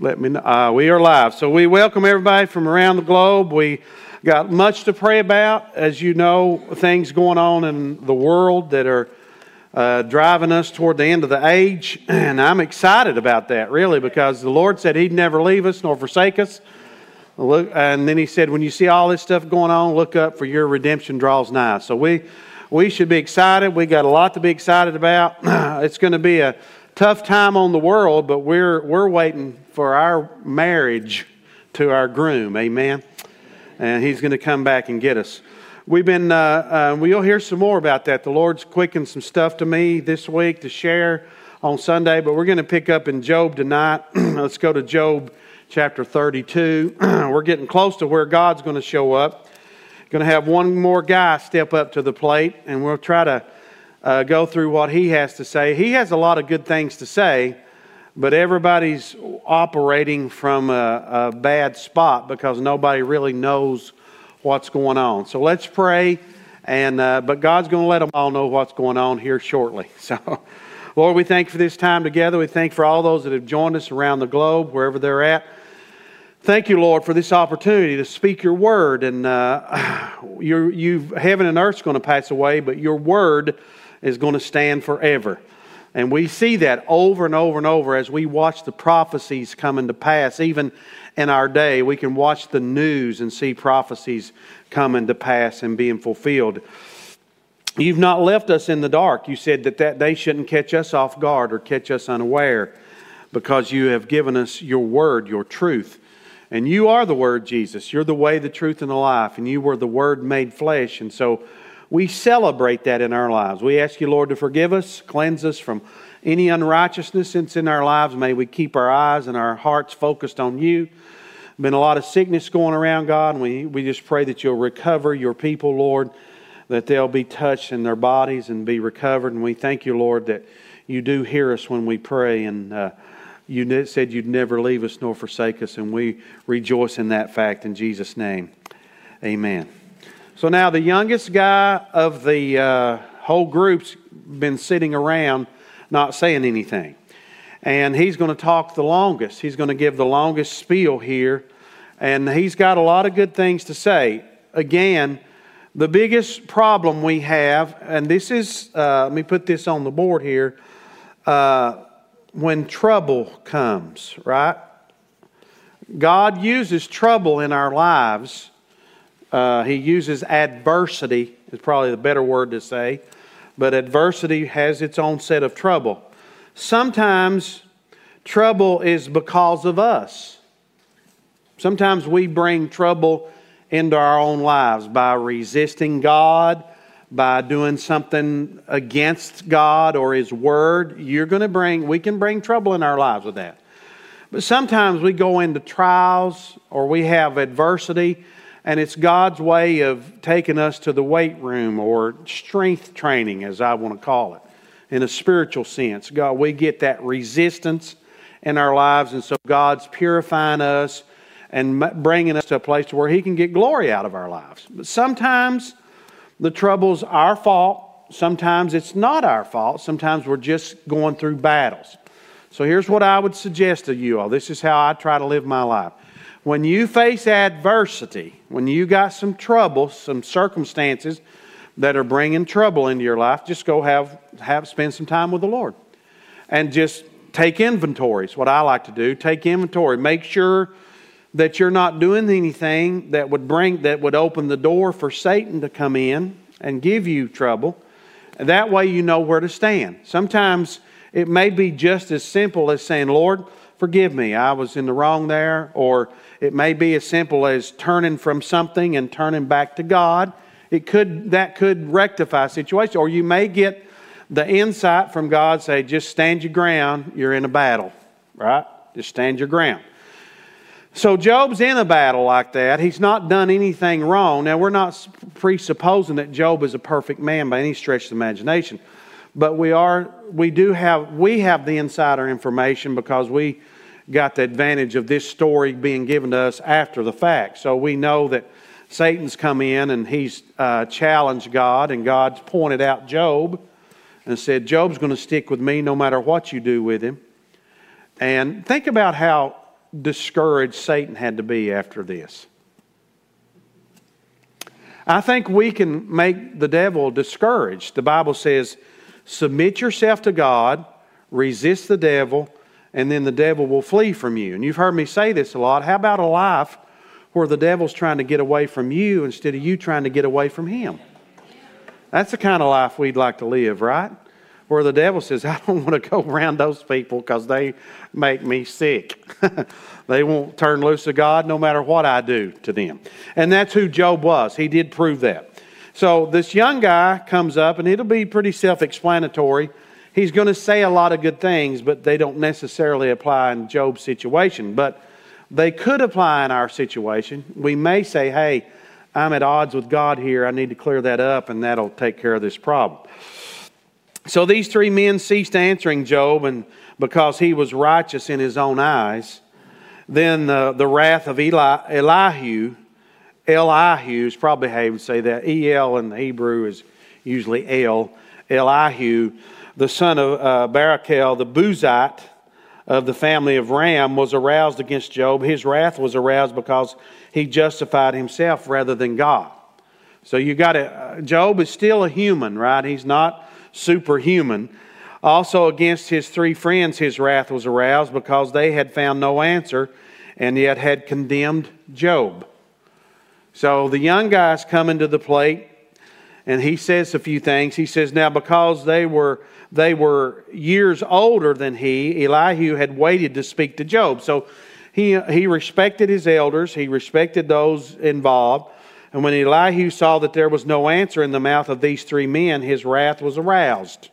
let me know. Uh, we are live. So we welcome everybody from around the globe. We got much to pray about. As you know, things going on in the world that are uh, driving us toward the end of the age. And I'm excited about that, really, because the Lord said He'd never leave us nor forsake us. And then He said, when you see all this stuff going on, look up, for your redemption draws nigh. So we, we should be excited. We got a lot to be excited about. it's going to be a tough time on the world, but we're, we're waiting for our marriage to our groom. Amen. And he's going to come back and get us. We've been, uh, uh, we'll hear some more about that. The Lord's quickened some stuff to me this week to share on Sunday, but we're going to pick up in Job tonight. Let's go to Job chapter 32. we're getting close to where God's going to show up. Going to have one more guy step up to the plate, and we'll try to uh, go through what he has to say. He has a lot of good things to say, but everybody's operating from a, a bad spot because nobody really knows what's going on. So let's pray, and uh, but God's going to let them all know what's going on here shortly. So. Lord, we thank you for this time together. We thank you for all those that have joined us around the globe, wherever they're at. Thank you, Lord, for this opportunity to speak your word. And uh, you, heaven and earth's going to pass away, but your word is going to stand forever. And we see that over and over and over as we watch the prophecies coming to pass. Even in our day, we can watch the news and see prophecies coming to pass and being fulfilled. You've not left us in the dark. You said that that day shouldn't catch us off guard or catch us unaware because you have given us your word, your truth. And you are the word, Jesus. You're the way, the truth, and the life. And you were the word made flesh. And so we celebrate that in our lives. We ask you, Lord, to forgive us, cleanse us from any unrighteousness that's in our lives. May we keep our eyes and our hearts focused on you. Been a lot of sickness going around, God, and we, we just pray that you'll recover your people, Lord, that they'll be touched in their bodies and be recovered. And we thank you, Lord, that you do hear us when we pray. And uh, you said you'd never leave us nor forsake us, and we rejoice in that fact in Jesus' name. Amen. So now the youngest guy of the uh, whole group's been sitting around not saying anything. And he's going to talk the longest. He's going to give the longest spiel here. And he's got a lot of good things to say. Again, the biggest problem we have, and this is, uh, let me put this on the board here, uh, when trouble comes, right? God uses trouble in our lives uh, he uses adversity, is probably the better word to say, but adversity has its own set of trouble. Sometimes trouble is because of us. Sometimes we bring trouble into our own lives by resisting God, by doing something against God or His Word. You're going to bring, we can bring trouble in our lives with that. But sometimes we go into trials or we have adversity and it's God's way of taking us to the weight room or strength training, as I want to call it, in a spiritual sense. God, we get that resistance in our lives, and so God's purifying us and bringing us to a place where He can get glory out of our lives. But sometimes the trouble's our fault. Sometimes it's not our fault. Sometimes we're just going through battles. So here's what I would suggest to you all. This is how I try to live my life when you face adversity, when you got some trouble, some circumstances that are bringing trouble into your life, just go have, have spend some time with the Lord. And just take inventories, what I like to do. Take inventory. Make sure that you're not doing anything that would bring that would open the door for Satan to come in and give you trouble. That way you know where to stand. Sometimes it may be just as simple as saying, Lord, forgive me, I was in the wrong there, or it may be as simple as turning from something and turning back to God. It could that could rectify a situation, or you may get the insight from God say, just stand your ground, you're in a battle, right? Just stand your ground. So Job's in a battle like that. He's not done anything wrong. Now we're not presupposing that Job is a perfect man by any stretch of the imagination but we are we do have we have the insider information because we got the advantage of this story being given to us after the fact so we know that satan's come in and he's uh, challenged god and god's pointed out job and said job's going to stick with me no matter what you do with him and think about how discouraged Satan had to be after this. I think we can make the devil discouraged. The Bible says, submit yourself to God, resist the devil, and then the devil will flee from you. And you've heard me say this a lot. How about a life where the devil's trying to get away from you instead of you trying to get away from him? That's the kind of life we'd like to live, right? Where the devil says, I don't want to go around those people because they make me sick. they won't turn loose of God no matter what I do to them. And that's who Job was. He did prove that. So this young guy comes up, and it'll be pretty self explanatory. He's going to say a lot of good things, but they don't necessarily apply in Job's situation. But they could apply in our situation. We may say, hey, I'm at odds with God here. I need to clear that up, and that'll take care of this problem. So these three men ceased answering Job, and because he was righteous in his own eyes, then the, the wrath of Eli, Elihu, Elihu is probably how you would say that. El in the Hebrew is usually El. Elihu, the son of uh, Barachel, the Buzite of the family of Ram, was aroused against Job. His wrath was aroused because he justified himself rather than God. So you got to, uh, Job is still a human, right? He's not superhuman. Also, against his three friends, his wrath was aroused because they had found no answer and yet had condemned Job. So the young guy's coming to the plate and he says a few things. He says, Now, because they were, they were years older than he, Elihu had waited to speak to Job. So he, he respected his elders, he respected those involved. And when Elihu saw that there was no answer in the mouth of these three men, his wrath was aroused.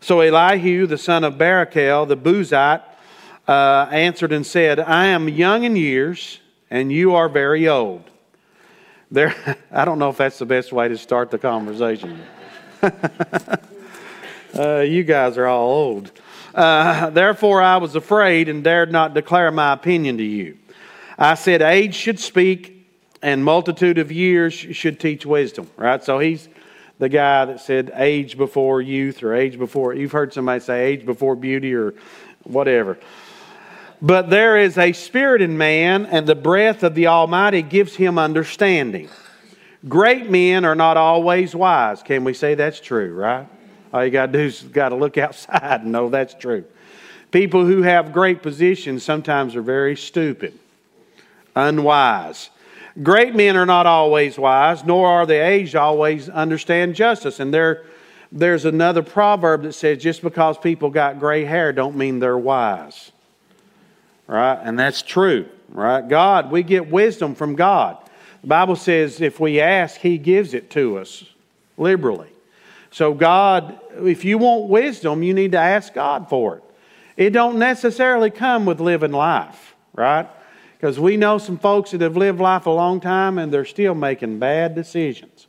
So Elihu, the son of Barachel, the Buzite, uh, answered and said, I am young in years, and you are very old. There, I don't know if that's the best way to start the conversation. uh, you guys are all old. Uh, therefore, I was afraid and dared not declare my opinion to you. I said, Age should speak, and multitude of years should teach wisdom, right? So he's the guy that said age before youth or age before, you've heard somebody say age before beauty or whatever. But there is a spirit in man, and the breath of the Almighty gives him understanding. Great men are not always wise. Can we say that's true, right? All you got to do is got to look outside and know that's true. People who have great positions sometimes are very stupid, unwise. Great men are not always wise, nor are the aged always understand justice. And there, there's another proverb that says just because people got gray hair don't mean they're wise. Right? And that's true. Right? God, we get wisdom from God. The Bible says if we ask, He gives it to us liberally. So God, if you want wisdom, you need to ask God for it. It don't necessarily come with living life, right? Because we know some folks that have lived life a long time and they're still making bad decisions.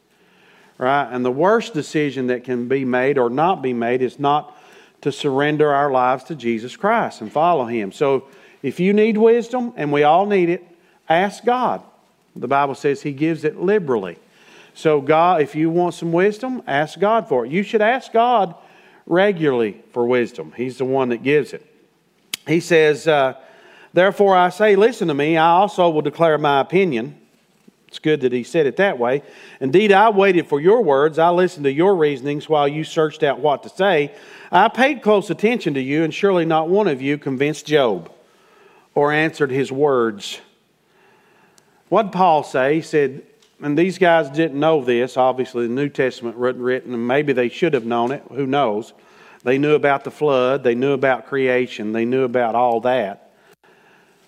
Right? And the worst decision that can be made or not be made is not to surrender our lives to Jesus Christ and follow Him. So if you need wisdom, and we all need it, ask God. The Bible says He gives it liberally. So, God, if you want some wisdom, ask God for it. You should ask God regularly for wisdom. He's the one that gives it. He says, uh, Therefore, I say, listen to me, I also will declare my opinion. It's good that he said it that way. Indeed, I waited for your words. I listened to your reasonings while you searched out what to say. I paid close attention to you, and surely not one of you convinced Job or answered his words. What did Paul say? He said, and these guys didn't know this. Obviously, the New Testament wasn't written, and maybe they should have known it. Who knows? They knew about the flood, they knew about creation, they knew about all that.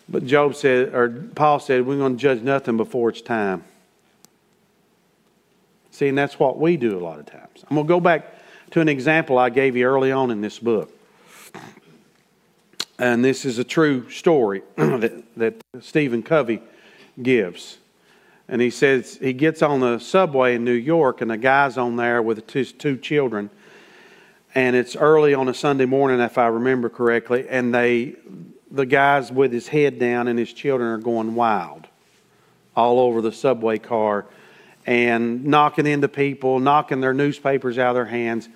But Job said, or Paul said, we're going to judge nothing before it's time. See, and that's what we do a lot of times. I'm going to go back to an example I gave you early on in this book. And this is a true story that, that Stephen Covey gives. And he says he gets on the subway in New York, and a guy's on there with his two children. And it's early on a Sunday morning, if I remember correctly, and they the guy's with his head down and his children are going wild all over the subway car and knocking into people, knocking their newspapers out of their hands.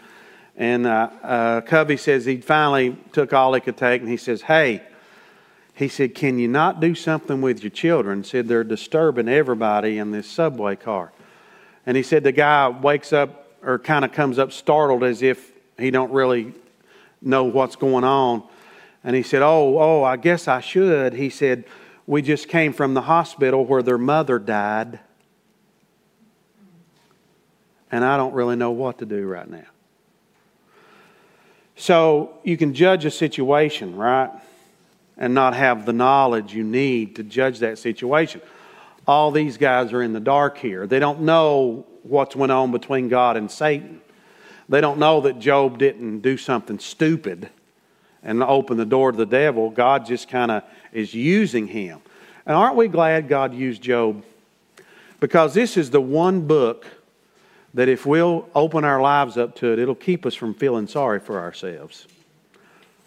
And uh, uh, Covey says he finally took all he could take and he says, Hey, he said, Can you not do something with your children? Said they're disturbing everybody in this subway car. And he said the guy wakes up or kind of comes up startled as if he don't really know what's going on. And he said, Oh, oh, I guess I should. He said, We just came from the hospital where their mother died. And I don't really know what to do right now. So you can judge a situation, right? and not have the knowledge you need to judge that situation. All these guys are in the dark here. They don't know what's went on between God and Satan. They don't know that Job didn't do something stupid and open the door to the devil. God just kind of is using him. And aren't we glad God used Job? Because this is the one book that if we'll open our lives up to it, it'll keep us from feeling sorry for ourselves.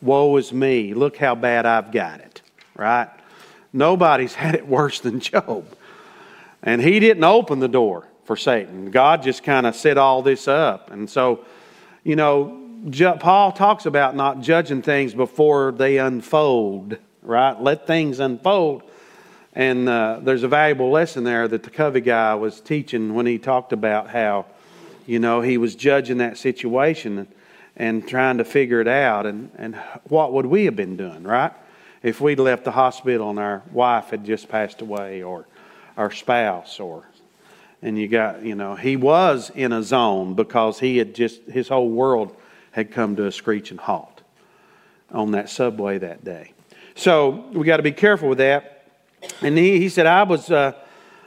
Woe is me. Look how bad I've got it. Right? Nobody's had it worse than Job. And he didn't open the door for Satan. God just kind of set all this up. And so, you know, Paul talks about not judging things before they unfold, right? Let things unfold. And uh, there's a valuable lesson there that the Covey guy was teaching when he talked about how, you know, he was judging that situation and trying to figure it out. And, and what would we have been doing, right? If we'd left the hospital and our wife had just passed away or our spouse or and you got you know he was in a zone because he had just his whole world had come to a screeching halt on that subway that day so we got to be careful with that and he, he said i was uh,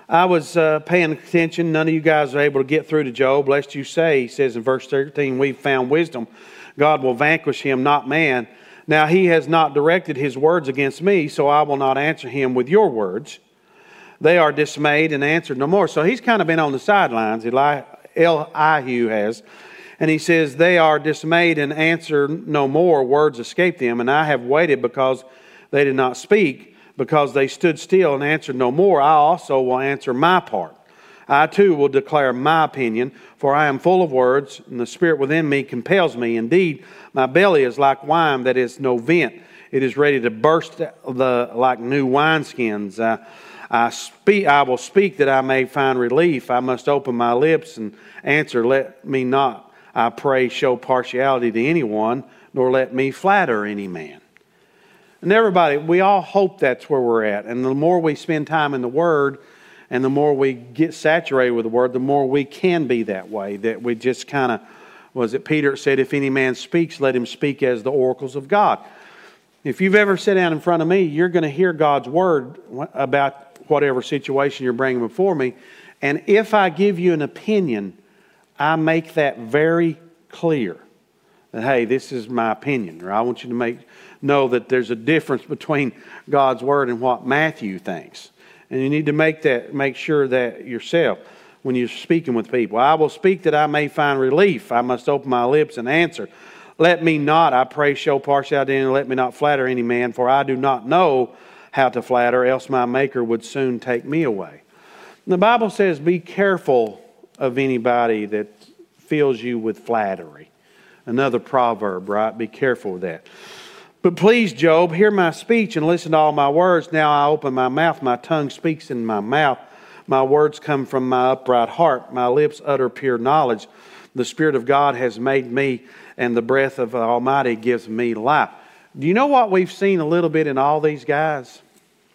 i was uh, paying attention none of you guys are able to get through to job lest you say he says in verse 13 we've found wisdom god will vanquish him not man now he has not directed his words against me so i will not answer him with your words they are dismayed and answered no more. So he's kind of been on the sidelines, Eli, Elihu has. And he says, They are dismayed and answer no more. Words escape them. And I have waited because they did not speak, because they stood still and answered no more. I also will answer my part. I too will declare my opinion, for I am full of words, and the spirit within me compels me. Indeed, my belly is like wine that is no vent. It is ready to burst the, like new wineskins. Uh, I, speak, I will speak that I may find relief. I must open my lips and answer. Let me not, I pray, show partiality to anyone, nor let me flatter any man. And everybody, we all hope that's where we're at. And the more we spend time in the Word, and the more we get saturated with the Word, the more we can be that way. That we just kind of, was it Peter said, if any man speaks, let him speak as the oracles of God. If you've ever sat down in front of me, you're going to hear God's Word about whatever situation you're bringing before me. And if I give you an opinion, I make that very clear that, hey, this is my opinion, or I want you to make know that there's a difference between God's word and what Matthew thinks. And you need to make that make sure that yourself when you're speaking with people. I will speak that I may find relief. I must open my lips and answer. Let me not, I pray, show partiality and let me not flatter any man, for I do not know how to flatter, else my Maker would soon take me away. The Bible says, be careful of anybody that fills you with flattery. Another proverb, right? Be careful of that. But please, Job, hear my speech and listen to all my words. Now I open my mouth, my tongue speaks in my mouth. My words come from my upright heart. My lips utter pure knowledge. The Spirit of God has made me, and the breath of the Almighty gives me life. Do you know what we've seen a little bit in all these guys?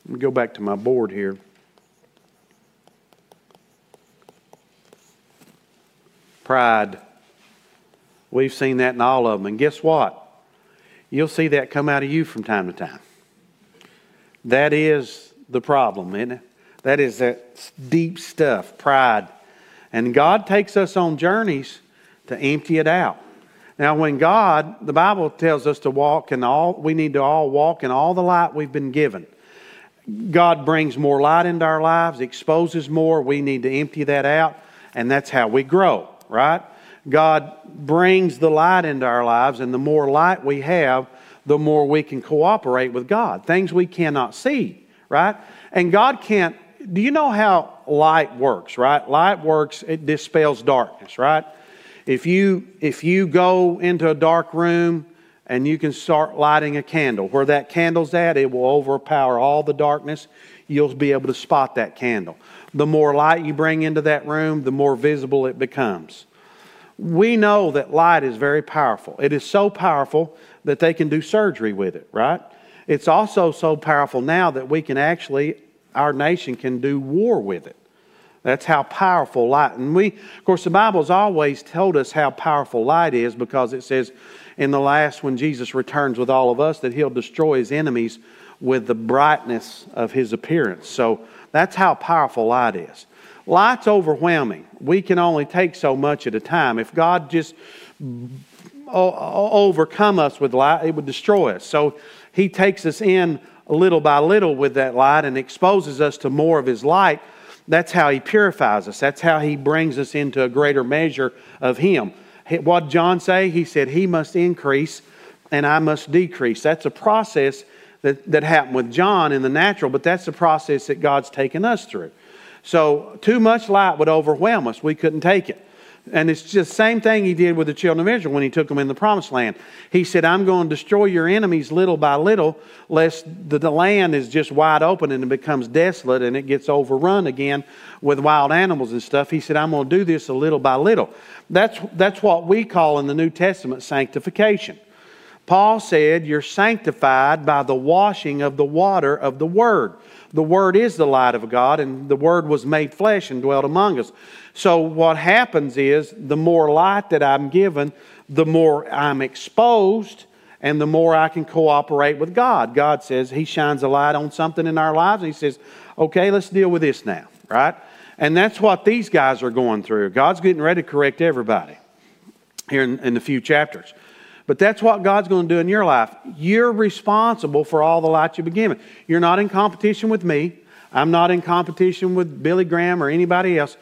Let me go back to my board here. Pride. We've seen that in all of them. And guess what? You'll see that come out of you from time to time. That is the problem, isn't it? That is that deep stuff, pride. And God takes us on journeys to empty it out. Now, when God, the Bible tells us to walk in all, we need to all walk in all the light we've been given. God brings more light into our lives, exposes more. We need to empty that out, and that's how we grow, right? God brings the light into our lives, and the more light we have, the more we can cooperate with God. Things we cannot see, right? And God can't. Do you know how light works, right? Light works, it dispels darkness, right? If you if you go into a dark room and you can start lighting a candle. Where that candle's at, it will overpower all the darkness. You'll be able to spot that candle. The more light you bring into that room, the more visible it becomes. We know that light is very powerful. It is so powerful that they can do surgery with it, right? It's also so powerful now that we can actually, our nation can do war with it. That's how powerful light. And we, of course, the Bible's always told us how powerful light is because it says in the last, when Jesus returns with all of us, that he'll destroy his enemies with the brightness of his appearance. So that's how powerful light is. Light's overwhelming. We can only take so much at a time. If God just overcome us with light, it would destroy us. So he takes us in little by little with that light and exposes us to more of his light. That's how he purifies us. That's how he brings us into a greater measure of him. What John say? He said, He must increase and I must decrease. That's a process that, that happened with John in the natural, but that's the process that God's taken us through. So, too much light would overwhelm us. We couldn't take it. And it's just the same thing he did with the children of Israel when he took them in the promised land. He said, I'm going to destroy your enemies little by little, lest the, the land is just wide open and it becomes desolate and it gets overrun again with wild animals and stuff. He said, I'm going to do this a little by little. That's, that's what we call in the New Testament sanctification. Paul said, You're sanctified by the washing of the water of the Word. The Word is the light of God, and the Word was made flesh and dwelt among us. So, what happens is the more light that I'm given, the more I'm exposed, and the more I can cooperate with God. God says He shines a light on something in our lives, and He says, Okay, let's deal with this now, right? And that's what these guys are going through. God's getting ready to correct everybody here in, in a few chapters. But that's what God's going to do in your life. You're responsible for all the light you've been given. You're not in competition with me. I'm not in competition with Billy Graham or anybody else.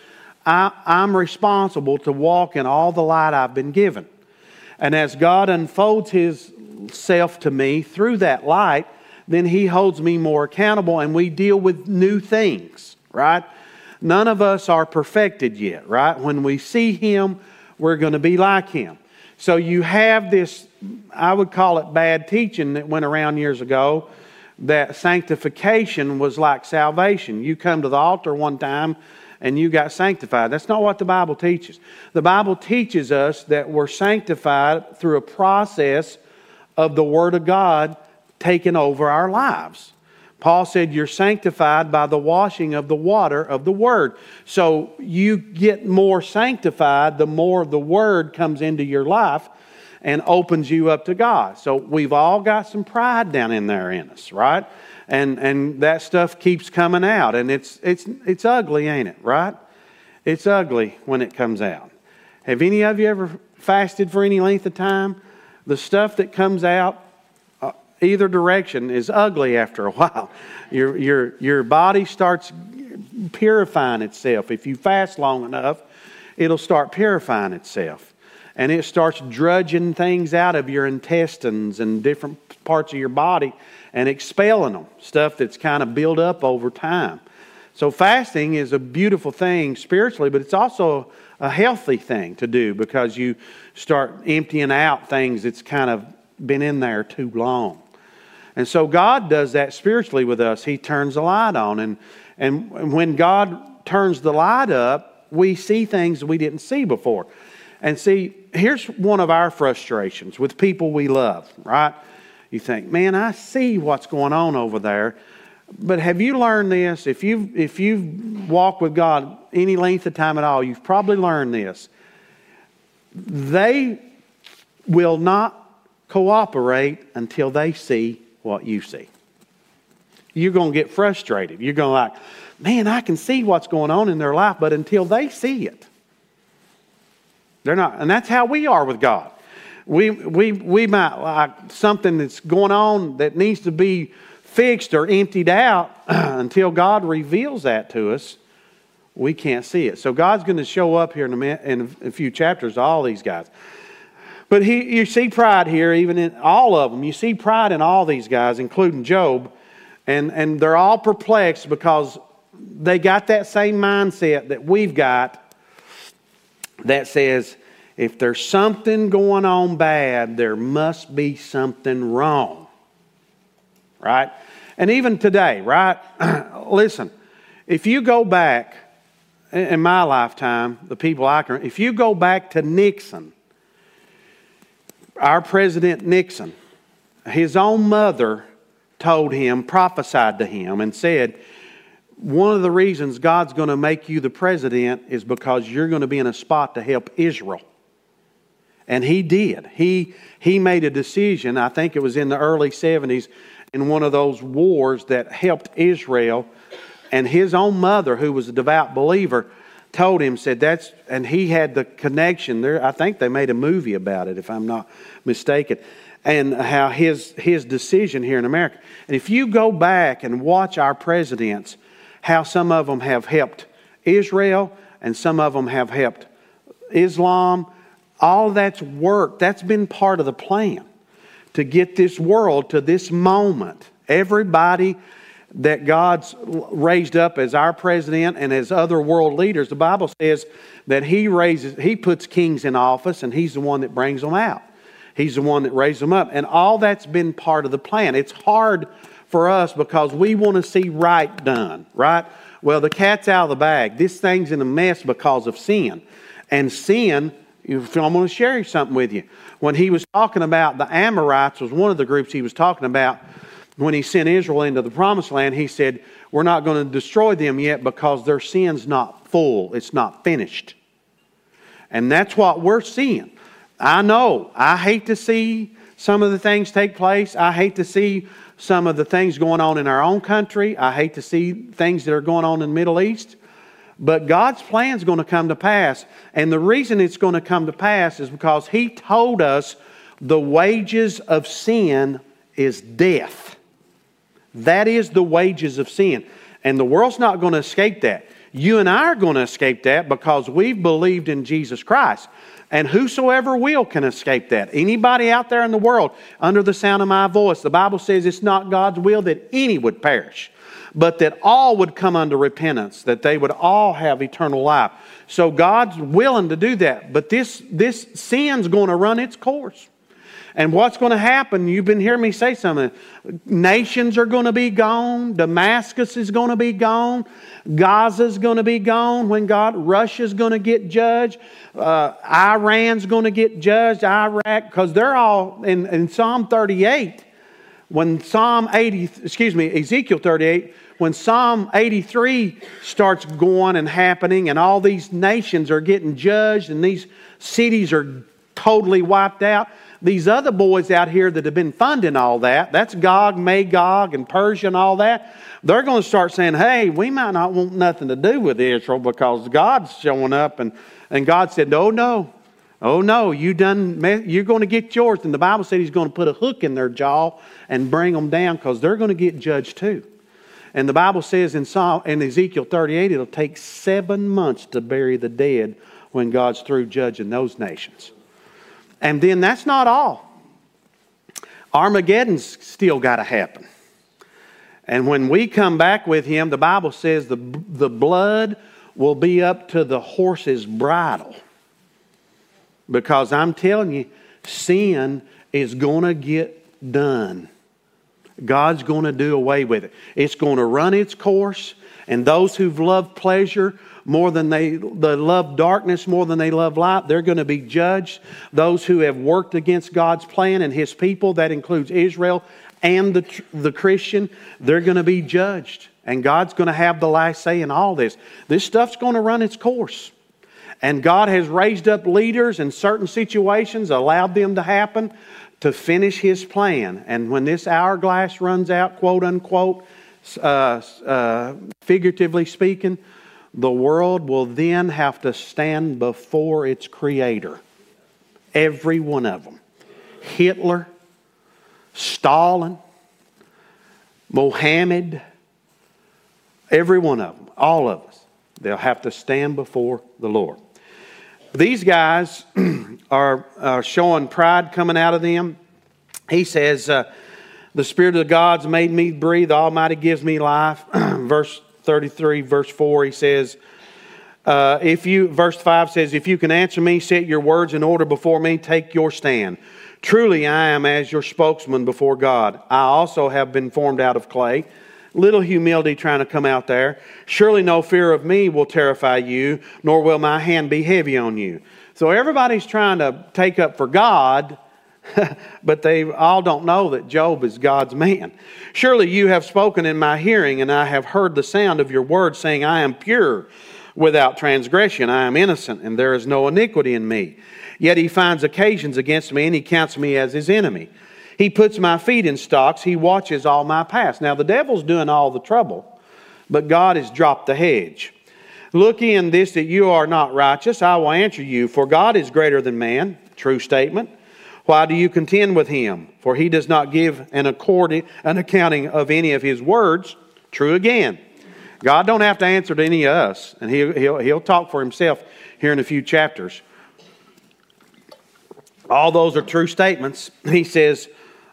I, am responsible to walk in all the light I've been given. And as God unfolds His self to me through that light, then He holds me more accountable and we deal with new things, right? None of us are perfected yet, right? When we see Him, we're going to be like Him. So you have this, I would call it bad teaching that went around years ago that sanctification was like salvation. You come to the altar one time and you got sanctified. That's not what the Bible teaches. The Bible teaches us that we're sanctified through a process of the Word of God taking over our lives. Paul said, You're sanctified by the washing of the water of the Word. So you get more sanctified the more the Word comes into your life and opens you up to God. So we've all got some pride down in there in us, right? And, and that stuff keeps coming out. And it's, it's, it's ugly, ain't it, right? It's ugly when it comes out. Have any of you ever fasted for any length of time? The stuff that comes out either direction is ugly after a while. Your, your, your body starts purifying itself. If you fast long enough, it'll start purifying itself. And it starts drudging things out of your intestines and different parts of your body and expelling them, stuff that's kind of built up over time. So, fasting is a beautiful thing spiritually, but it's also a healthy thing to do because you start emptying out things that's kind of been in there too long. And so God does that spiritually with us. He turns the light on. And, and when God turns the light up, we see things we didn't see before. And see, here's one of our frustrations with people we love, right? You think, man, I see what's going on over there. But have you learned this? If you've, if you've walked with God any length of time at all, you've probably learned this. They will not cooperate until they see what you see. You're going to get frustrated. You're going to like, man, I can see what's going on in their life, but until they see it, they're not. And that's how we are with God. We, we, we might like something that's going on that needs to be fixed or emptied out until God reveals that to us. We can't see it. So God's going to show up here in a, minute, in a few chapters all these guys. But he, you see pride here, even in all of them. You see pride in all these guys, including Job. And, and they're all perplexed because they got that same mindset that we've got that says, if there's something going on bad, there must be something wrong. Right? And even today, right? Listen, if you go back in my lifetime, the people I can, if you go back to Nixon, our President Nixon, his own mother told him, prophesied to him, and said, One of the reasons God's going to make you the president is because you're going to be in a spot to help Israel. And he did. He, he made a decision, I think it was in the early 70s, in one of those wars that helped Israel. And his own mother, who was a devout believer, told him, said that's, and he had the connection there. I think they made a movie about it, if I'm not mistaken, and how his, his decision here in America. And if you go back and watch our presidents, how some of them have helped Israel and some of them have helped Islam, all that's work. That's been part of the plan to get this world to this moment. Everybody that God's raised up as our president and as other world leaders, the Bible says that He raises, He puts kings in office and He's the one that brings them out. He's the one that raised them up. And all that's been part of the plan. It's hard for us because we want to see right done, right? Well, the cat's out of the bag. This thing's in a mess because of sin. And sin, I'm going to share something with you. When he was talking about the Amorites, was one of the groups he was talking about when he sent Israel into the promised land, he said, We're not going to destroy them yet because their sin's not full, it's not finished. And that's what we're seeing. I know. I hate to see some of the things take place. I hate to see some of the things going on in our own country. I hate to see things that are going on in the Middle East. But God's plan is going to come to pass. And the reason it's going to come to pass is because He told us the wages of sin is death. That is the wages of sin. And the world's not going to escape that. You and I are going to escape that because we've believed in Jesus Christ. And whosoever will can escape that. Anybody out there in the world under the sound of my voice, the Bible says it's not God's will that any would perish, but that all would come unto repentance, that they would all have eternal life. So God's willing to do that. But this, this sin's going to run its course. And what's going to happen? You've been hearing me say something. Nations are going to be gone. Damascus is going to be gone. Gaza's going to be gone when God. Russia's going to get judged. Uh, Iran's going to get judged. Iraq, because they're all in, in Psalm 38. When Psalm 80, excuse me, Ezekiel 38, when Psalm 83 starts going and happening, and all these nations are getting judged, and these cities are totally wiped out these other boys out here that have been funding all that, that's Gog, Magog, and Persia and all that, they're going to start saying, hey, we might not want nothing to do with Israel because God's showing up. And, and God said, oh, no. Oh, no, you done, you're going to get yours. And the Bible said he's going to put a hook in their jaw and bring them down because they're going to get judged too. And the Bible says in, Psalm, in Ezekiel 38, it'll take seven months to bury the dead when God's through judging those nations. And then that's not all. Armageddon's still got to happen. And when we come back with him, the Bible says the, the blood will be up to the horse's bridle. Because I'm telling you, sin is going to get done. God's going to do away with it. It's going to run its course, and those who've loved pleasure more than they, they love darkness more than they love light, they're going to be judged. Those who have worked against God's plan and His people, that includes Israel and the, the Christian, they're going to be judged. And God's going to have the last say in all this. This stuff's going to run its course. And God has raised up leaders in certain situations, allowed them to happen to finish His plan. And when this hourglass runs out, quote unquote, uh, uh, figuratively speaking, the world will then have to stand before its creator. Every one of them. Hitler, Stalin, Mohammed, every one of them, all of us, they'll have to stand before the Lord. These guys are, are showing pride coming out of them. He says, uh, The Spirit of the God's made me breathe, the Almighty gives me life. Verse 33, verse 4, he says, Uh, if you, verse 5 says, If you can answer me, set your words in order before me, take your stand. Truly, I am as your spokesman before God. I also have been formed out of clay. Little humility trying to come out there. Surely no fear of me will terrify you, nor will my hand be heavy on you. So everybody's trying to take up for God, but they all don't know that Job is God's man. Surely you have spoken in my hearing, and I have heard the sound of your words, saying, I am pure without transgression. I am innocent, and there is no iniquity in me. Yet he finds occasions against me, and he counts me as his enemy. He puts my feet in stocks. He watches all my paths. Now, the devil's doing all the trouble, but God has dropped the hedge. Look in this that you are not righteous. I will answer you, for God is greater than man. True statement. Why do you contend with him? For he does not give an, according, an accounting of any of his words. True again. God don't have to answer to any of us, and he'll, he'll, he'll talk for himself here in a few chapters. All those are true statements. He says,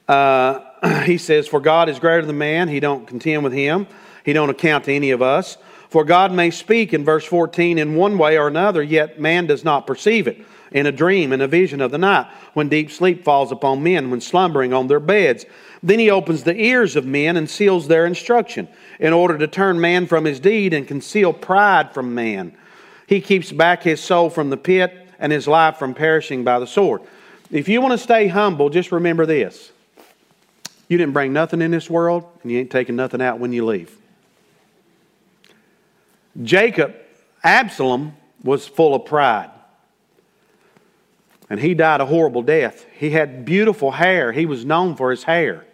uh, he says, for God is greater than man. He don't contend with him. He don't account to any of us. For God may speak in verse 14 in one way or another, yet man does not perceive it. In a dream, in a vision of the night, when deep sleep falls upon men, when slumbering on their beds. Then he opens the ears of men and seals their instruction in order to turn man from his deed and conceal pride from man. He keeps back his soul from the pit and his life from perishing by the sword. If you want to stay humble, just remember this. You didn't bring nothing in this world, and you ain't taking nothing out when you leave. Jacob, Absalom, was full of pride. And he died a horrible death. He had beautiful hair. He was known for his hair.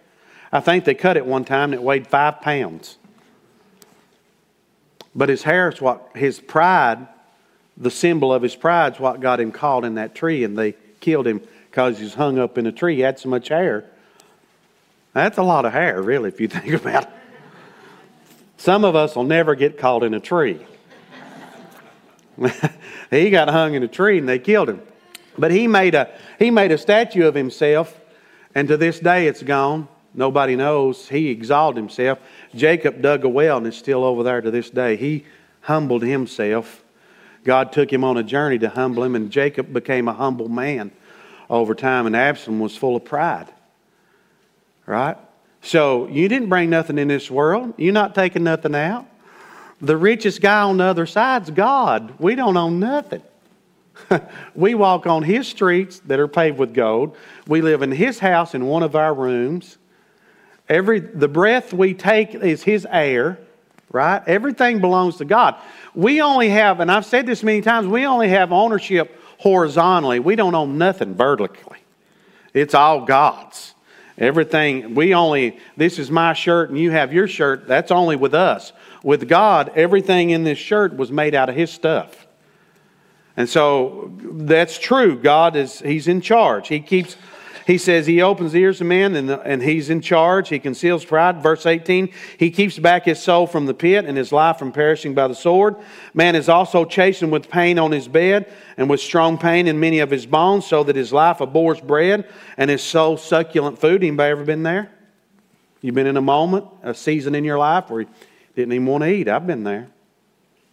I think they cut it one time and it weighed five pounds. But his hair is what, his pride, the symbol of his pride is what got him caught in that tree and they killed him because he was hung up in a tree. He had so much hair. That's a lot of hair, really, if you think about it. Some of us will never get caught in a tree. he got hung in a tree and they killed him. But he made a he made a statue of himself, and to this day it's gone. Nobody knows. He exalted himself. Jacob dug a well and it's still over there to this day. He humbled himself. God took him on a journey to humble him, and Jacob became a humble man over time, and Absalom was full of pride. Right? So you didn't bring nothing in this world. You're not taking nothing out. The richest guy on the other side's God. We don't own nothing. we walk on his streets that are paved with gold. We live in his house in one of our rooms. Every the breath we take is his air, right? Everything belongs to God. We only have, and I've said this many times, we only have ownership horizontally. We don't own nothing vertically. It's all God's. Everything, we only, this is my shirt and you have your shirt, that's only with us. With God, everything in this shirt was made out of His stuff. And so that's true. God is, He's in charge. He keeps he says he opens the ears of man and, and he's in charge. He conceals pride. Verse 18, he keeps back his soul from the pit and his life from perishing by the sword. Man is also chastened with pain on his bed and with strong pain in many of his bones, so that his life abhors bread and his soul succulent food. Anybody ever been there? You've been in a moment, a season in your life where you didn't even want to eat. I've been there.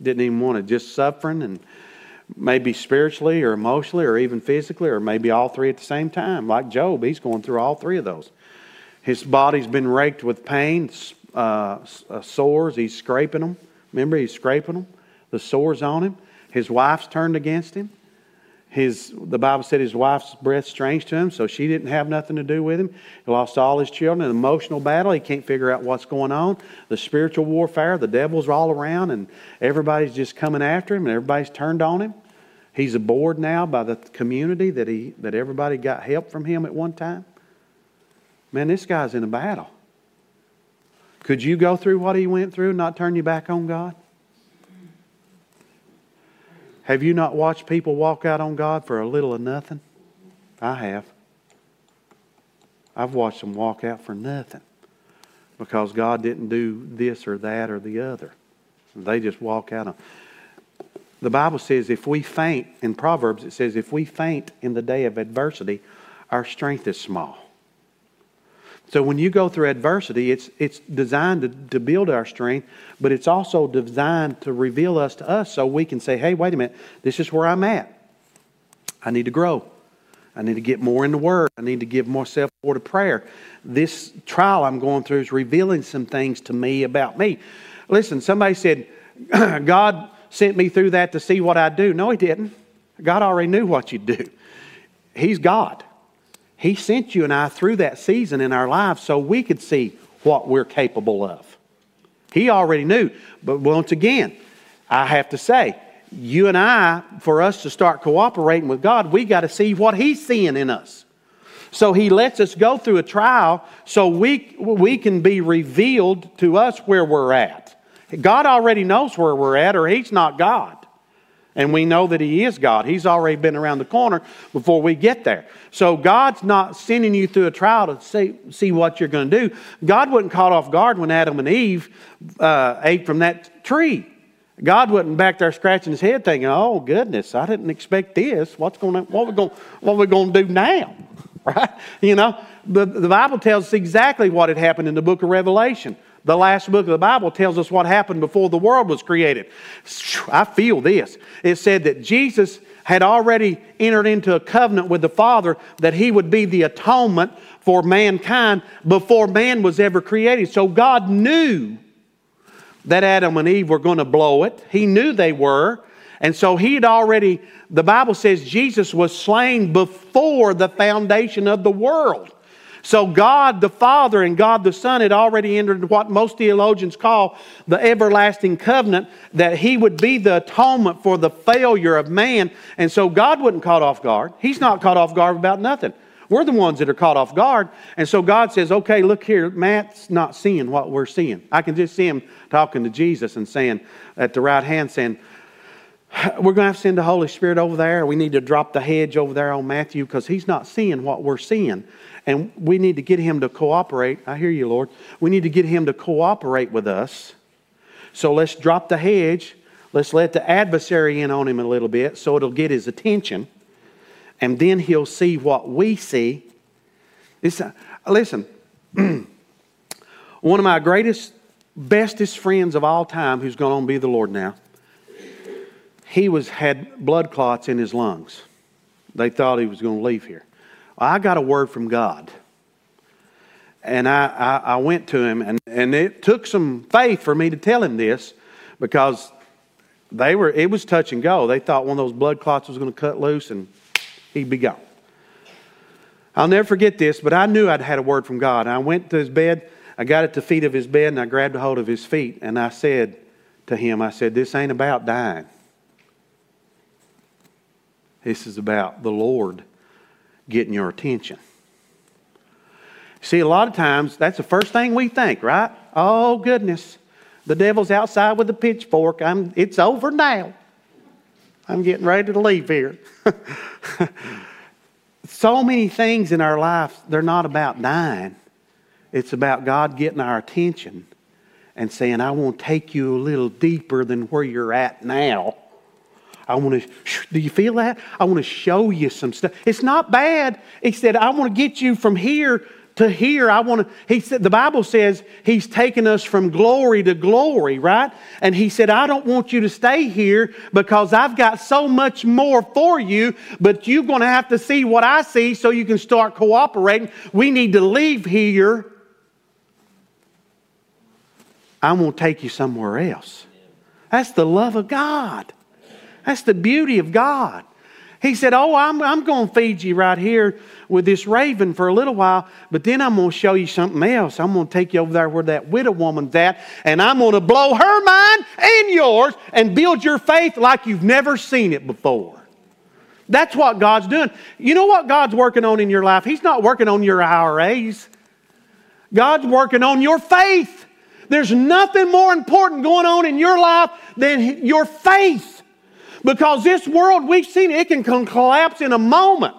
Didn't even want to, just suffering and maybe spiritually or emotionally or even physically or maybe all three at the same time. Like Job, he's going through all three of those. His body's been raked with pain, uh, uh, sores. He's scraping them. Remember, he's scraping them. The sores on him. His wife's turned against him. His, the Bible said his wife's breath strange to him, so she didn't have nothing to do with him. He lost all his children. An emotional battle. He can't figure out what's going on. The spiritual warfare. The devil's all around, and everybody's just coming after him, and everybody's turned on him. He's aboard now by the community that he that everybody got help from him at one time. Man, this guy's in a battle. Could you go through what he went through and not turn your back on God? Have you not watched people walk out on God for a little of nothing? I have. I've watched them walk out for nothing because God didn't do this or that or the other. They just walk out on. The Bible says if we faint, in Proverbs it says if we faint in the day of adversity, our strength is small. So when you go through adversity, it's, it's designed to, to build our strength, but it's also designed to reveal us to us so we can say, hey, wait a minute, this is where I'm at. I need to grow. I need to get more in the Word. I need to give myself more to prayer. This trial I'm going through is revealing some things to me about me. Listen, somebody said, God sent me through that to see what I'd do. No, He didn't. God already knew what you'd do. He's God. He sent you and I through that season in our lives so we could see what we're capable of. He already knew. But once again, I have to say, you and I, for us to start cooperating with God, we got to see what He's seeing in us. So He lets us go through a trial so we, we can be revealed to us where we're at. God already knows where we're at, or He's not God. And we know that He is God. He's already been around the corner before we get there. So God's not sending you through a trial to see, see what you're going to do. God wasn't caught off guard when Adam and Eve uh, ate from that tree. God wasn't back there scratching his head thinking, oh, goodness, I didn't expect this. What's going to, what, are we going, to do now? Right? You know, the, the Bible tells us exactly what had happened in the book of Revelation. The last book of the Bible tells us what happened before the world was created. I feel this. It said that Jesus had already entered into a covenant with the Father that he would be the atonement for mankind before man was ever created. So God knew that Adam and Eve were going to blow it. He knew they were. And so he had already, the Bible says Jesus was slain before the foundation of the world. So God the Father and God the Son had already entered what most theologians call the everlasting covenant, that He would be the atonement for the failure of man. And so God wasn't caught off guard. He's not caught off guard about nothing. We're the ones that are caught off guard. And so God says, okay, look here, Matt's not seeing what we're seeing. I can just see him talking to Jesus and saying, at the right hand, saying, we're going to have to send the Holy Spirit over there. We need to drop the hedge over there on Matthew because he's not seeing what we're seeing. And we need to get him to cooperate. I hear you, Lord. We need to get him to cooperate with us. So let's drop the hedge. Let's let the adversary in on him a little bit so it'll get his attention. And then he'll see what we see. It's, uh, listen, one of my greatest, bestest friends of all time, who's going to be the Lord now, he was had blood clots in his lungs. They thought he was going to leave here. I got a word from God. And I, I, I, went to him, and, and it took some faith for me to tell him this because they were it was touch and go. They thought one of those blood clots was going to cut loose and he'd be gone. I'll never forget this, but I knew I'd had a word from God. I went to his bed, I got at the feet of his bed, and I grabbed a hold of his feet, and I said to him, I said, This ain't about dying. This is about the Lord getting your attention. See, a lot of times that's the first thing we think, right? Oh, goodness. The devil's outside with a pitchfork. I'm, it's over now. I'm getting ready to leave here. so many things in our life, they're not about dying. It's about God getting our attention and saying, I want to take you a little deeper than where you're at now. I want to, do you feel that? I want to show you some stuff. It's not bad. He said, I want to get you from here to here. I want to, he said, the Bible says he's taken us from glory to glory, right? And he said, I don't want you to stay here because I've got so much more for you, but you're going to have to see what I see so you can start cooperating. We need to leave here. I'm going to take you somewhere else. That's the love of God. That's the beauty of God. He said, Oh, I'm, I'm going to feed you right here with this raven for a little while, but then I'm going to show you something else. I'm going to take you over there where that widow woman's at, and I'm going to blow her mind and yours and build your faith like you've never seen it before. That's what God's doing. You know what God's working on in your life? He's not working on your IRAs, God's working on your faith. There's nothing more important going on in your life than your faith. Because this world, we've seen it, can collapse in a moment.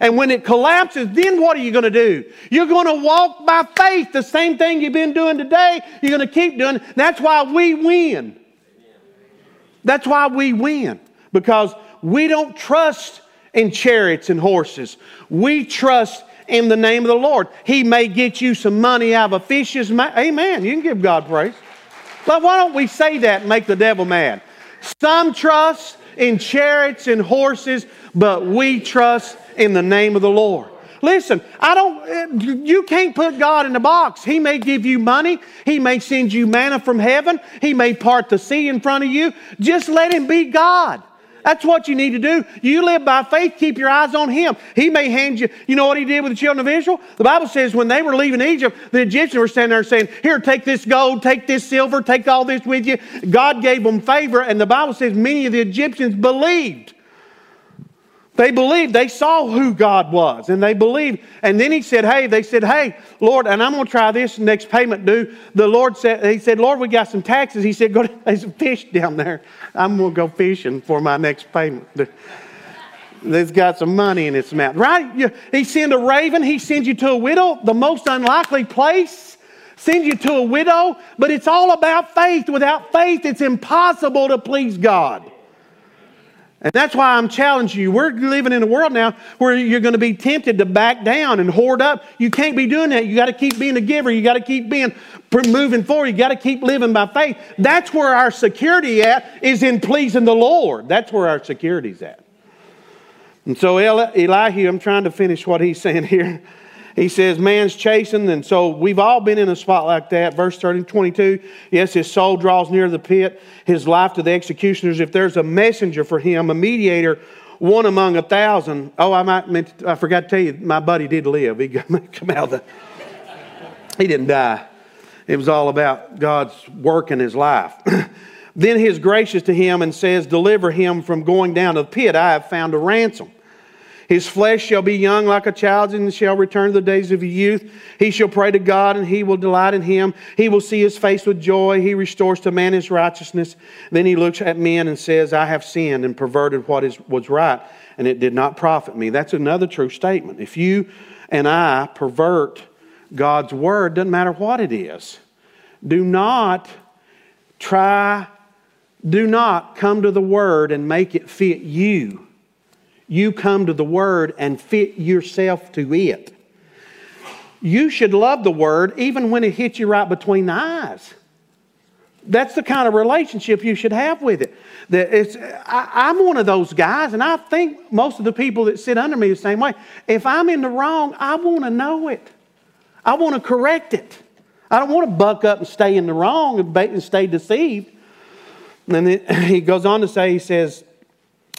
And when it collapses, then what are you going to do? You're going to walk by faith. The same thing you've been doing today, you're going to keep doing. That's why we win. That's why we win. Because we don't trust in chariots and horses. We trust in the name of the Lord. He may get you some money out of a fish's mouth. Amen. You can give God praise. But why don't we say that and make the devil mad? Some trust in chariots and horses, but we trust in the name of the Lord. Listen, I don't, you can't put God in a box. He may give you money. He may send you manna from heaven. He may part the sea in front of you. Just let Him be God. That's what you need to do. You live by faith, keep your eyes on Him. He may hand you, you know what He did with the children of Israel? The Bible says when they were leaving Egypt, the Egyptians were standing there saying, Here, take this gold, take this silver, take all this with you. God gave them favor, and the Bible says many of the Egyptians believed. They believed, they saw who God was, and they believed. And then he said, Hey, they said, Hey, Lord, and I'm going to try this next payment due. The Lord said, He said, Lord, we got some taxes. He said, Go, to, there's a fish down there. I'm going to go fishing for my next payment. There's got some money in its mouth, right? He sent a raven, he sends you to a widow, the most unlikely place. Send you to a widow, but it's all about faith. Without faith, it's impossible to please God. And that's why I'm challenging you. We're living in a world now where you're going to be tempted to back down and hoard up. You can't be doing that. You got to keep being a giver. You got to keep being moving forward. You got to keep living by faith. That's where our security at is in pleasing the Lord. That's where our security's at. And so Elihu, I'm trying to finish what he's saying here. He says, man's chastened. And so we've all been in a spot like that. Verse 30, 22. Yes, his soul draws near the pit, his life to the executioners. If there's a messenger for him, a mediator, one among a thousand. Oh, I might meant to, I forgot to tell you, my buddy did live. He come out the, he didn't die. It was all about God's work in his life. then he is gracious to him and says, Deliver him from going down to the pit. I have found a ransom. His flesh shall be young like a child's and shall return to the days of youth. He shall pray to God and he will delight in him. He will see his face with joy. He restores to man his righteousness. Then he looks at men and says, I have sinned and perverted what is, was right, and it did not profit me. That's another true statement. If you and I pervert God's word, doesn't matter what it is, do not try, do not come to the word and make it fit you you come to the Word and fit yourself to it. You should love the Word even when it hits you right between the eyes. That's the kind of relationship you should have with it. That it's, I, am one of those guys, and I think most of the people that sit under me the same way. If I'm in the wrong, I want to know it. I want to correct it. I don't want to buck up and stay in the wrong and stay deceived. And then he goes on to say, he says,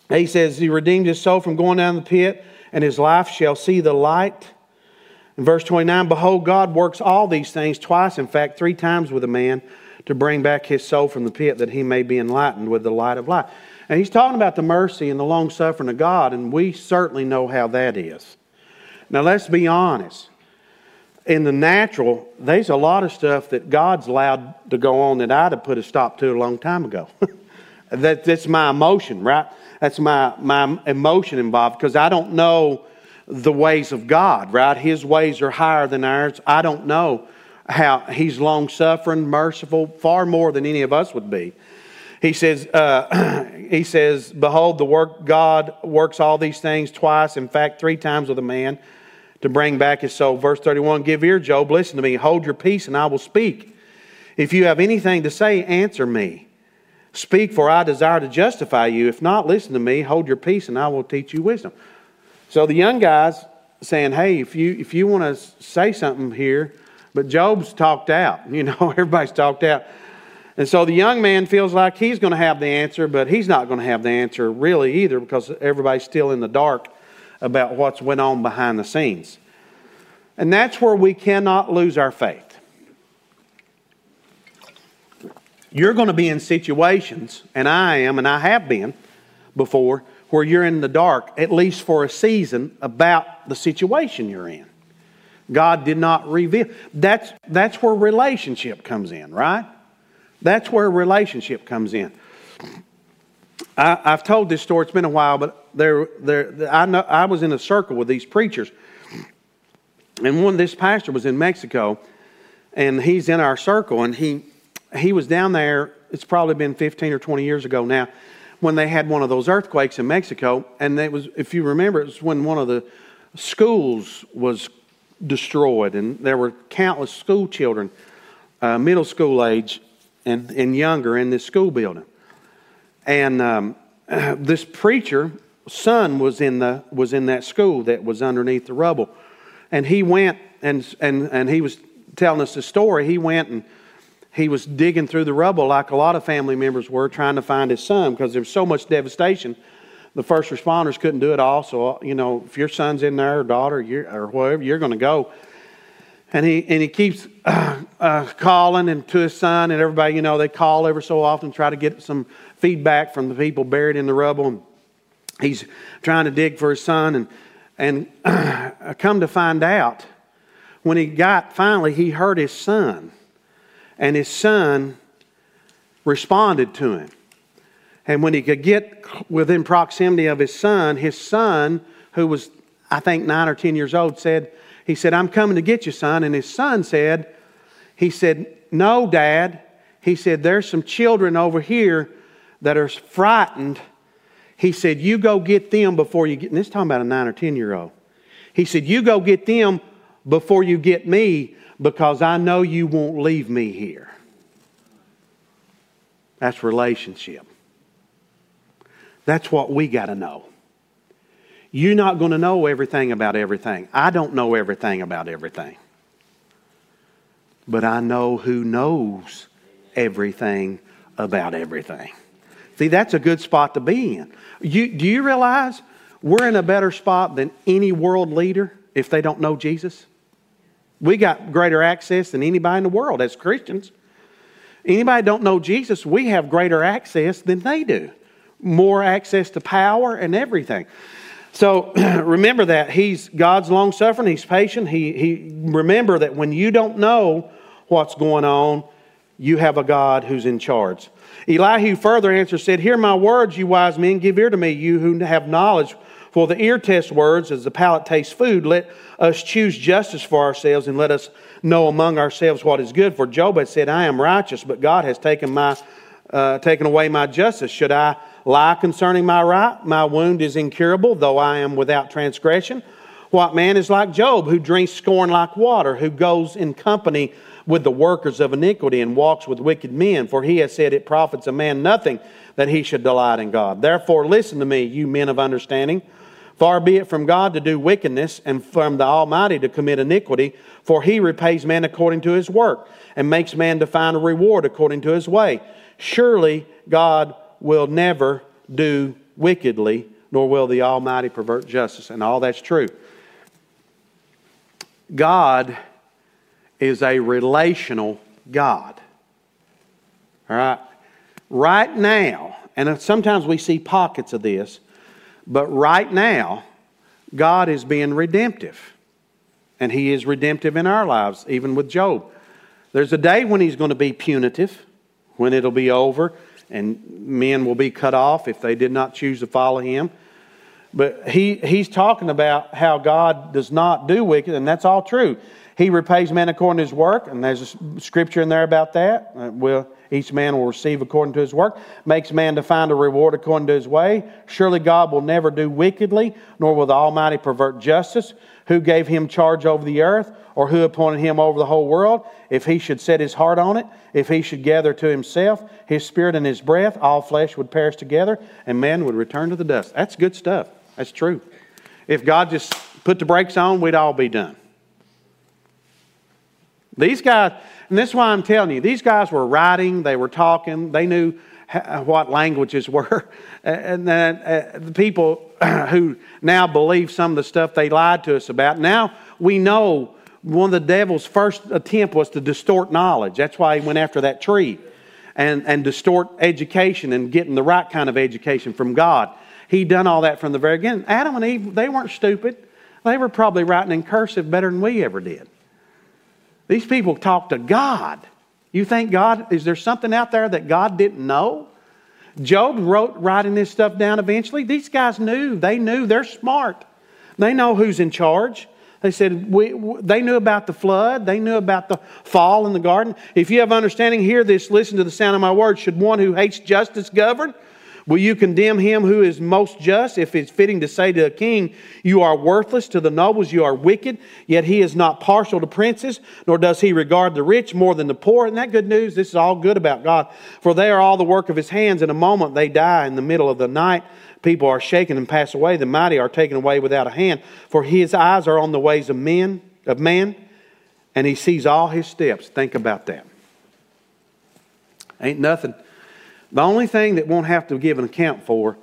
he says, He redeemed his soul from going down the pit, and his life shall see the light. In verse 29, behold, God works all these things twice, in fact, three times with a man to bring back his soul from the pit that he may be enlightened with the light of life. And he's talking about the mercy and the long suffering of God, and we certainly know how that is. Now, let's be honest. In the natural, there's a lot of stuff that God's allowed to go on that I'd have put a stop to a long time ago. that, that's my emotion, right? That's my, my emotion involved because I don't know the ways of God, right? His ways are higher than ours. I don't know how He's long suffering, merciful, far more than any of us would be. He says, uh, he says, Behold, the work God works all these things twice, in fact, three times with a man to bring back his soul. Verse 31 Give ear, Job, listen to me, hold your peace, and I will speak. If you have anything to say, answer me. Speak, for I desire to justify you. If not, listen to me, hold your peace, and I will teach you wisdom. So the young guy's saying, Hey, if you, if you want to say something here, but Job's talked out. You know, everybody's talked out. And so the young man feels like he's going to have the answer, but he's not going to have the answer really either because everybody's still in the dark about what's went on behind the scenes. And that's where we cannot lose our faith. You're going to be in situations, and I am, and I have been before, where you're in the dark, at least for a season, about the situation you're in. God did not reveal. That's, that's where relationship comes in, right? That's where relationship comes in. I, have told this story, it's been a while, but there, there, I, know, I was in a circle with these preachers. And one, this pastor was in Mexico, and he's in our circle, and he, he was down there, it's probably been 15 or 20 years ago now, when they had one of those earthquakes in Mexico. And it was, if you remember, it was when one of the schools was destroyed, and there were countless school children, uh, middle school age and, and younger, in this school building. And um, this preacher son was in the was in that school that was underneath the rubble, and he went and and and he was telling us the story. He went and he was digging through the rubble like a lot of family members were trying to find his son because there was so much devastation. The first responders couldn't do it all. So, you know, if your son's in there or daughter or whatever, you're going to go. And he, and he keeps uh, uh, calling and to his son and everybody, you know, they call every so often, try to get some feedback from the people buried in the rubble. And he's trying to dig for his son. And, and come to find out, when he got, finally, he heard his son and his son responded to him. And when he could get within proximity of his son, his son, who was, I think, nine or ten years old, said, He said, I'm coming to get you, son. And his son said, He said, No, Dad. He said, There's some children over here that are frightened. He said, You go get them before you get, and this is talking about a nine or ten year old. He said, You go get them before you get me because I know you won't leave me here. That's relationship. That's what we got to know. You're not going to know everything about everything. I don't know everything about everything. But I know who knows everything about everything. See, that's a good spot to be in. You, do you realize we're in a better spot than any world leader if they don't know Jesus? We got greater access than anybody in the world as Christians. Anybody don't know Jesus, we have greater access than they do. More access to power and everything. So remember that he's God's long suffering, he's patient. He, he remember that when you don't know what's going on, you have a God who's in charge. Elihu further answered, said, Hear my words, you wise men, give ear to me, you who have knowledge. For the ear tests words as the palate tastes food. Let us choose justice for ourselves and let us know among ourselves what is good. For Job had said, I am righteous, but God has taken, my, uh, taken away my justice. Should I lie concerning my right? My wound is incurable, though I am without transgression. What man is like Job, who drinks scorn like water, who goes in company with the workers of iniquity and walks with wicked men? For he has said, It profits a man nothing that he should delight in God. Therefore, listen to me, you men of understanding. Far be it from God to do wickedness, and from the Almighty to commit iniquity, for he repays man according to his work, and makes man to find a reward according to his way. Surely God will never do wickedly, nor will the Almighty pervert justice. And all that's true. God is a relational God. All right? Right now, and sometimes we see pockets of this, but right now, God is being redemptive. And He is redemptive in our lives, even with Job. There's a day when He's going to be punitive, when it'll be over, and men will be cut off if they did not choose to follow Him. But he, He's talking about how God does not do wicked, and that's all true. He repays man according to his work, and there's a scripture in there about that. Will each man will receive according to his work. Makes man to find a reward according to his way. Surely God will never do wickedly, nor will the Almighty pervert justice. Who gave him charge over the earth, or who appointed him over the whole world? If he should set his heart on it, if he should gather to himself his spirit and his breath, all flesh would perish together, and man would return to the dust. That's good stuff. That's true. If God just put the brakes on, we'd all be done. These guys, and this is why I'm telling you, these guys were writing, they were talking, they knew what languages were. And then uh, the people who now believe some of the stuff they lied to us about, now we know one of the devil's first attempt was to distort knowledge. That's why he went after that tree and, and distort education and getting the right kind of education from God. He done all that from the very beginning. Adam and Eve, they weren't stupid. They were probably writing in cursive better than we ever did. These people talk to God. You think God, is there something out there that God didn't know? Job wrote writing this stuff down eventually. These guys knew. They knew. They're smart. They know who's in charge. They said we, they knew about the flood. They knew about the fall in the garden. If you have understanding, hear this. Listen to the sound of my words. Should one who hates justice govern? Will you condemn him who is most just? If it's fitting to say to a king, You are worthless, to the nobles, you are wicked, yet he is not partial to princes, nor does he regard the rich more than the poor. Isn't that good news? This is all good about God. For they are all the work of his hands. In a moment they die in the middle of the night. People are shaken and pass away. The mighty are taken away without a hand. For his eyes are on the ways of men, of man, and he sees all his steps. Think about that. Ain't nothing the only thing that won't have to give an account for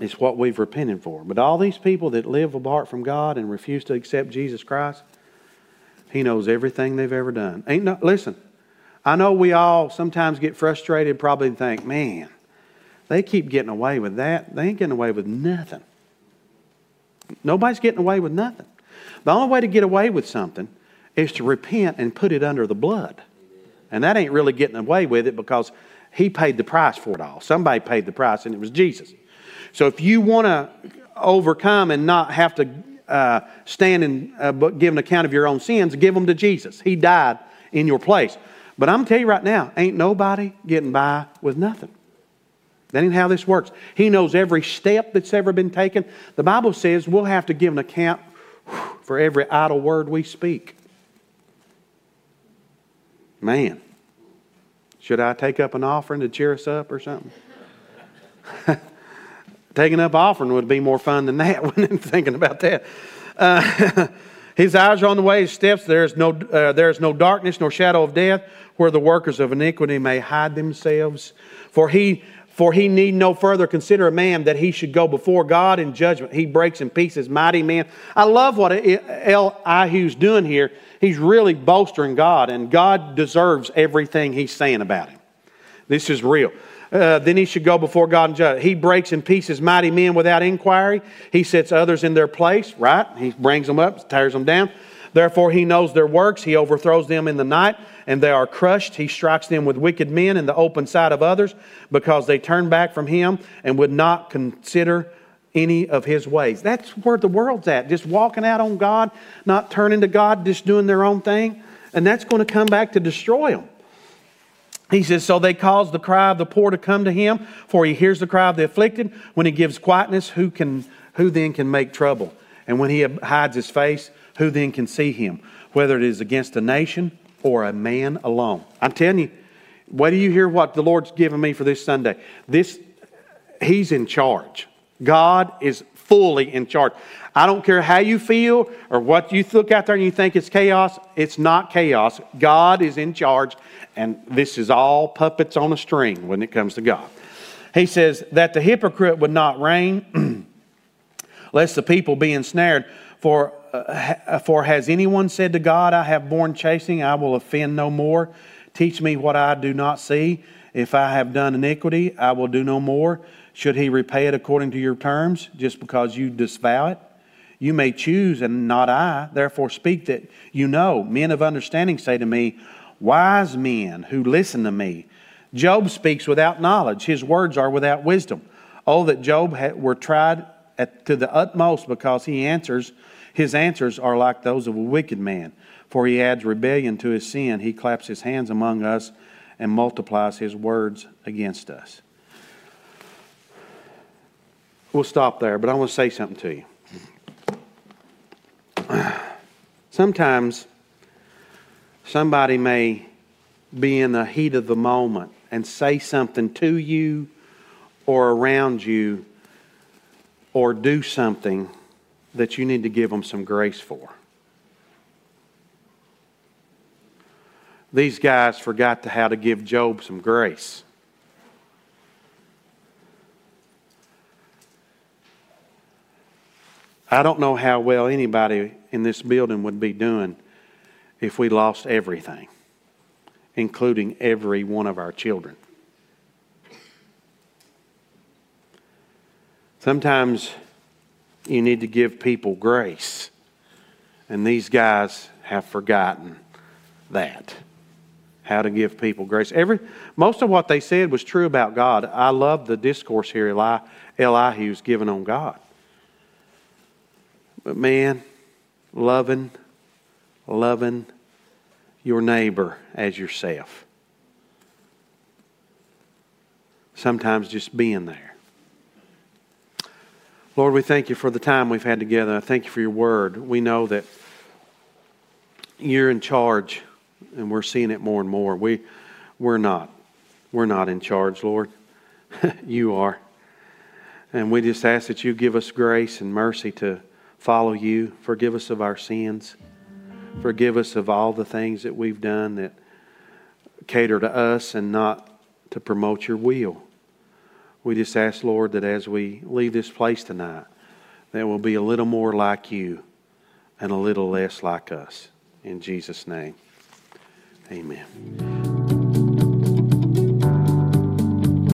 is what we've repented for. But all these people that live apart from God and refuse to accept Jesus Christ, He knows everything they've ever done. Ain't no listen. I know we all sometimes get frustrated, probably think, man, they keep getting away with that. They ain't getting away with nothing. Nobody's getting away with nothing. The only way to get away with something is to repent and put it under the blood. And that ain't really getting away with it because he paid the price for it all. Somebody paid the price, and it was Jesus. So if you want to overcome and not have to uh, stand and uh, give an account of your own sins, give them to Jesus. He died in your place. But I'm to tell you right now, ain't nobody getting by with nothing. That ain't how this works. He knows every step that's ever been taken. The Bible says we'll have to give an account for every idle word we speak. Man. Should I take up an offering to cheer us up or something? Taking up offering would be more fun than that, wouldn't it? Thinking about that. Uh, his eyes are on the way, his steps. There is, no, uh, there is no darkness nor shadow of death where the workers of iniquity may hide themselves. For he for he need no further consider a man that he should go before God in judgment. He breaks in pieces mighty men. I love what Elihu's doing here. He's really bolstering God, and God deserves everything he's saying about him. This is real. Uh, then he should go before God and judge. He breaks in pieces mighty men without inquiry. He sets others in their place, right? He brings them up, tears them down. Therefore, he knows their works. He overthrows them in the night, and they are crushed. He strikes them with wicked men in the open sight of others, because they turn back from him and would not consider any of his ways. That's where the world's at. Just walking out on God, not turning to God, just doing their own thing. And that's going to come back to destroy them. He says, So they cause the cry of the poor to come to him, for he hears the cry of the afflicted. When he gives quietness, who, can, who then can make trouble? And when he hides his face, who then can see him, whether it is against a nation or a man alone? I'm telling you, what do you hear what the Lord's given me for this Sunday. This, He's in charge. God is fully in charge. I don't care how you feel or what you look out there and you think it's chaos. It's not chaos. God is in charge, and this is all puppets on a string when it comes to God. He says that the hypocrite would not reign, lest the people be ensnared. For uh, for has anyone said to God, I have borne chasing, I will offend no more? Teach me what I do not see. If I have done iniquity, I will do no more. Should he repay it according to your terms, just because you disavow it? You may choose, and not I. Therefore, speak that you know. Men of understanding say to me, Wise men who listen to me. Job speaks without knowledge, his words are without wisdom. Oh, that Job were tried at, to the utmost because he answers his answers are like those of a wicked man, for he adds rebellion to his sin. He claps his hands among us and multiplies his words against us. We'll stop there, but I want to say something to you. Sometimes somebody may be in the heat of the moment and say something to you or around you or do something that you need to give them some grace for. These guys forgot to how to give Job some grace. I don't know how well anybody in this building would be doing if we lost everything, including every one of our children. Sometimes you need to give people grace. And these guys have forgotten that. How to give people grace. Every, most of what they said was true about God. I love the discourse here Eli, Elihu's given on God. But man, loving, loving your neighbor as yourself. sometimes just being there. Lord, we thank you for the time we've had together. I thank you for your word. We know that you're in charge, and we're seeing it more and more. We, we're not. We're not in charge, Lord. you are. And we just ask that you give us grace and mercy to follow you. Forgive us of our sins. Forgive us of all the things that we've done that cater to us and not to promote your will. We just ask, Lord, that as we leave this place tonight, that we'll be a little more like you and a little less like us. In Jesus' name, amen.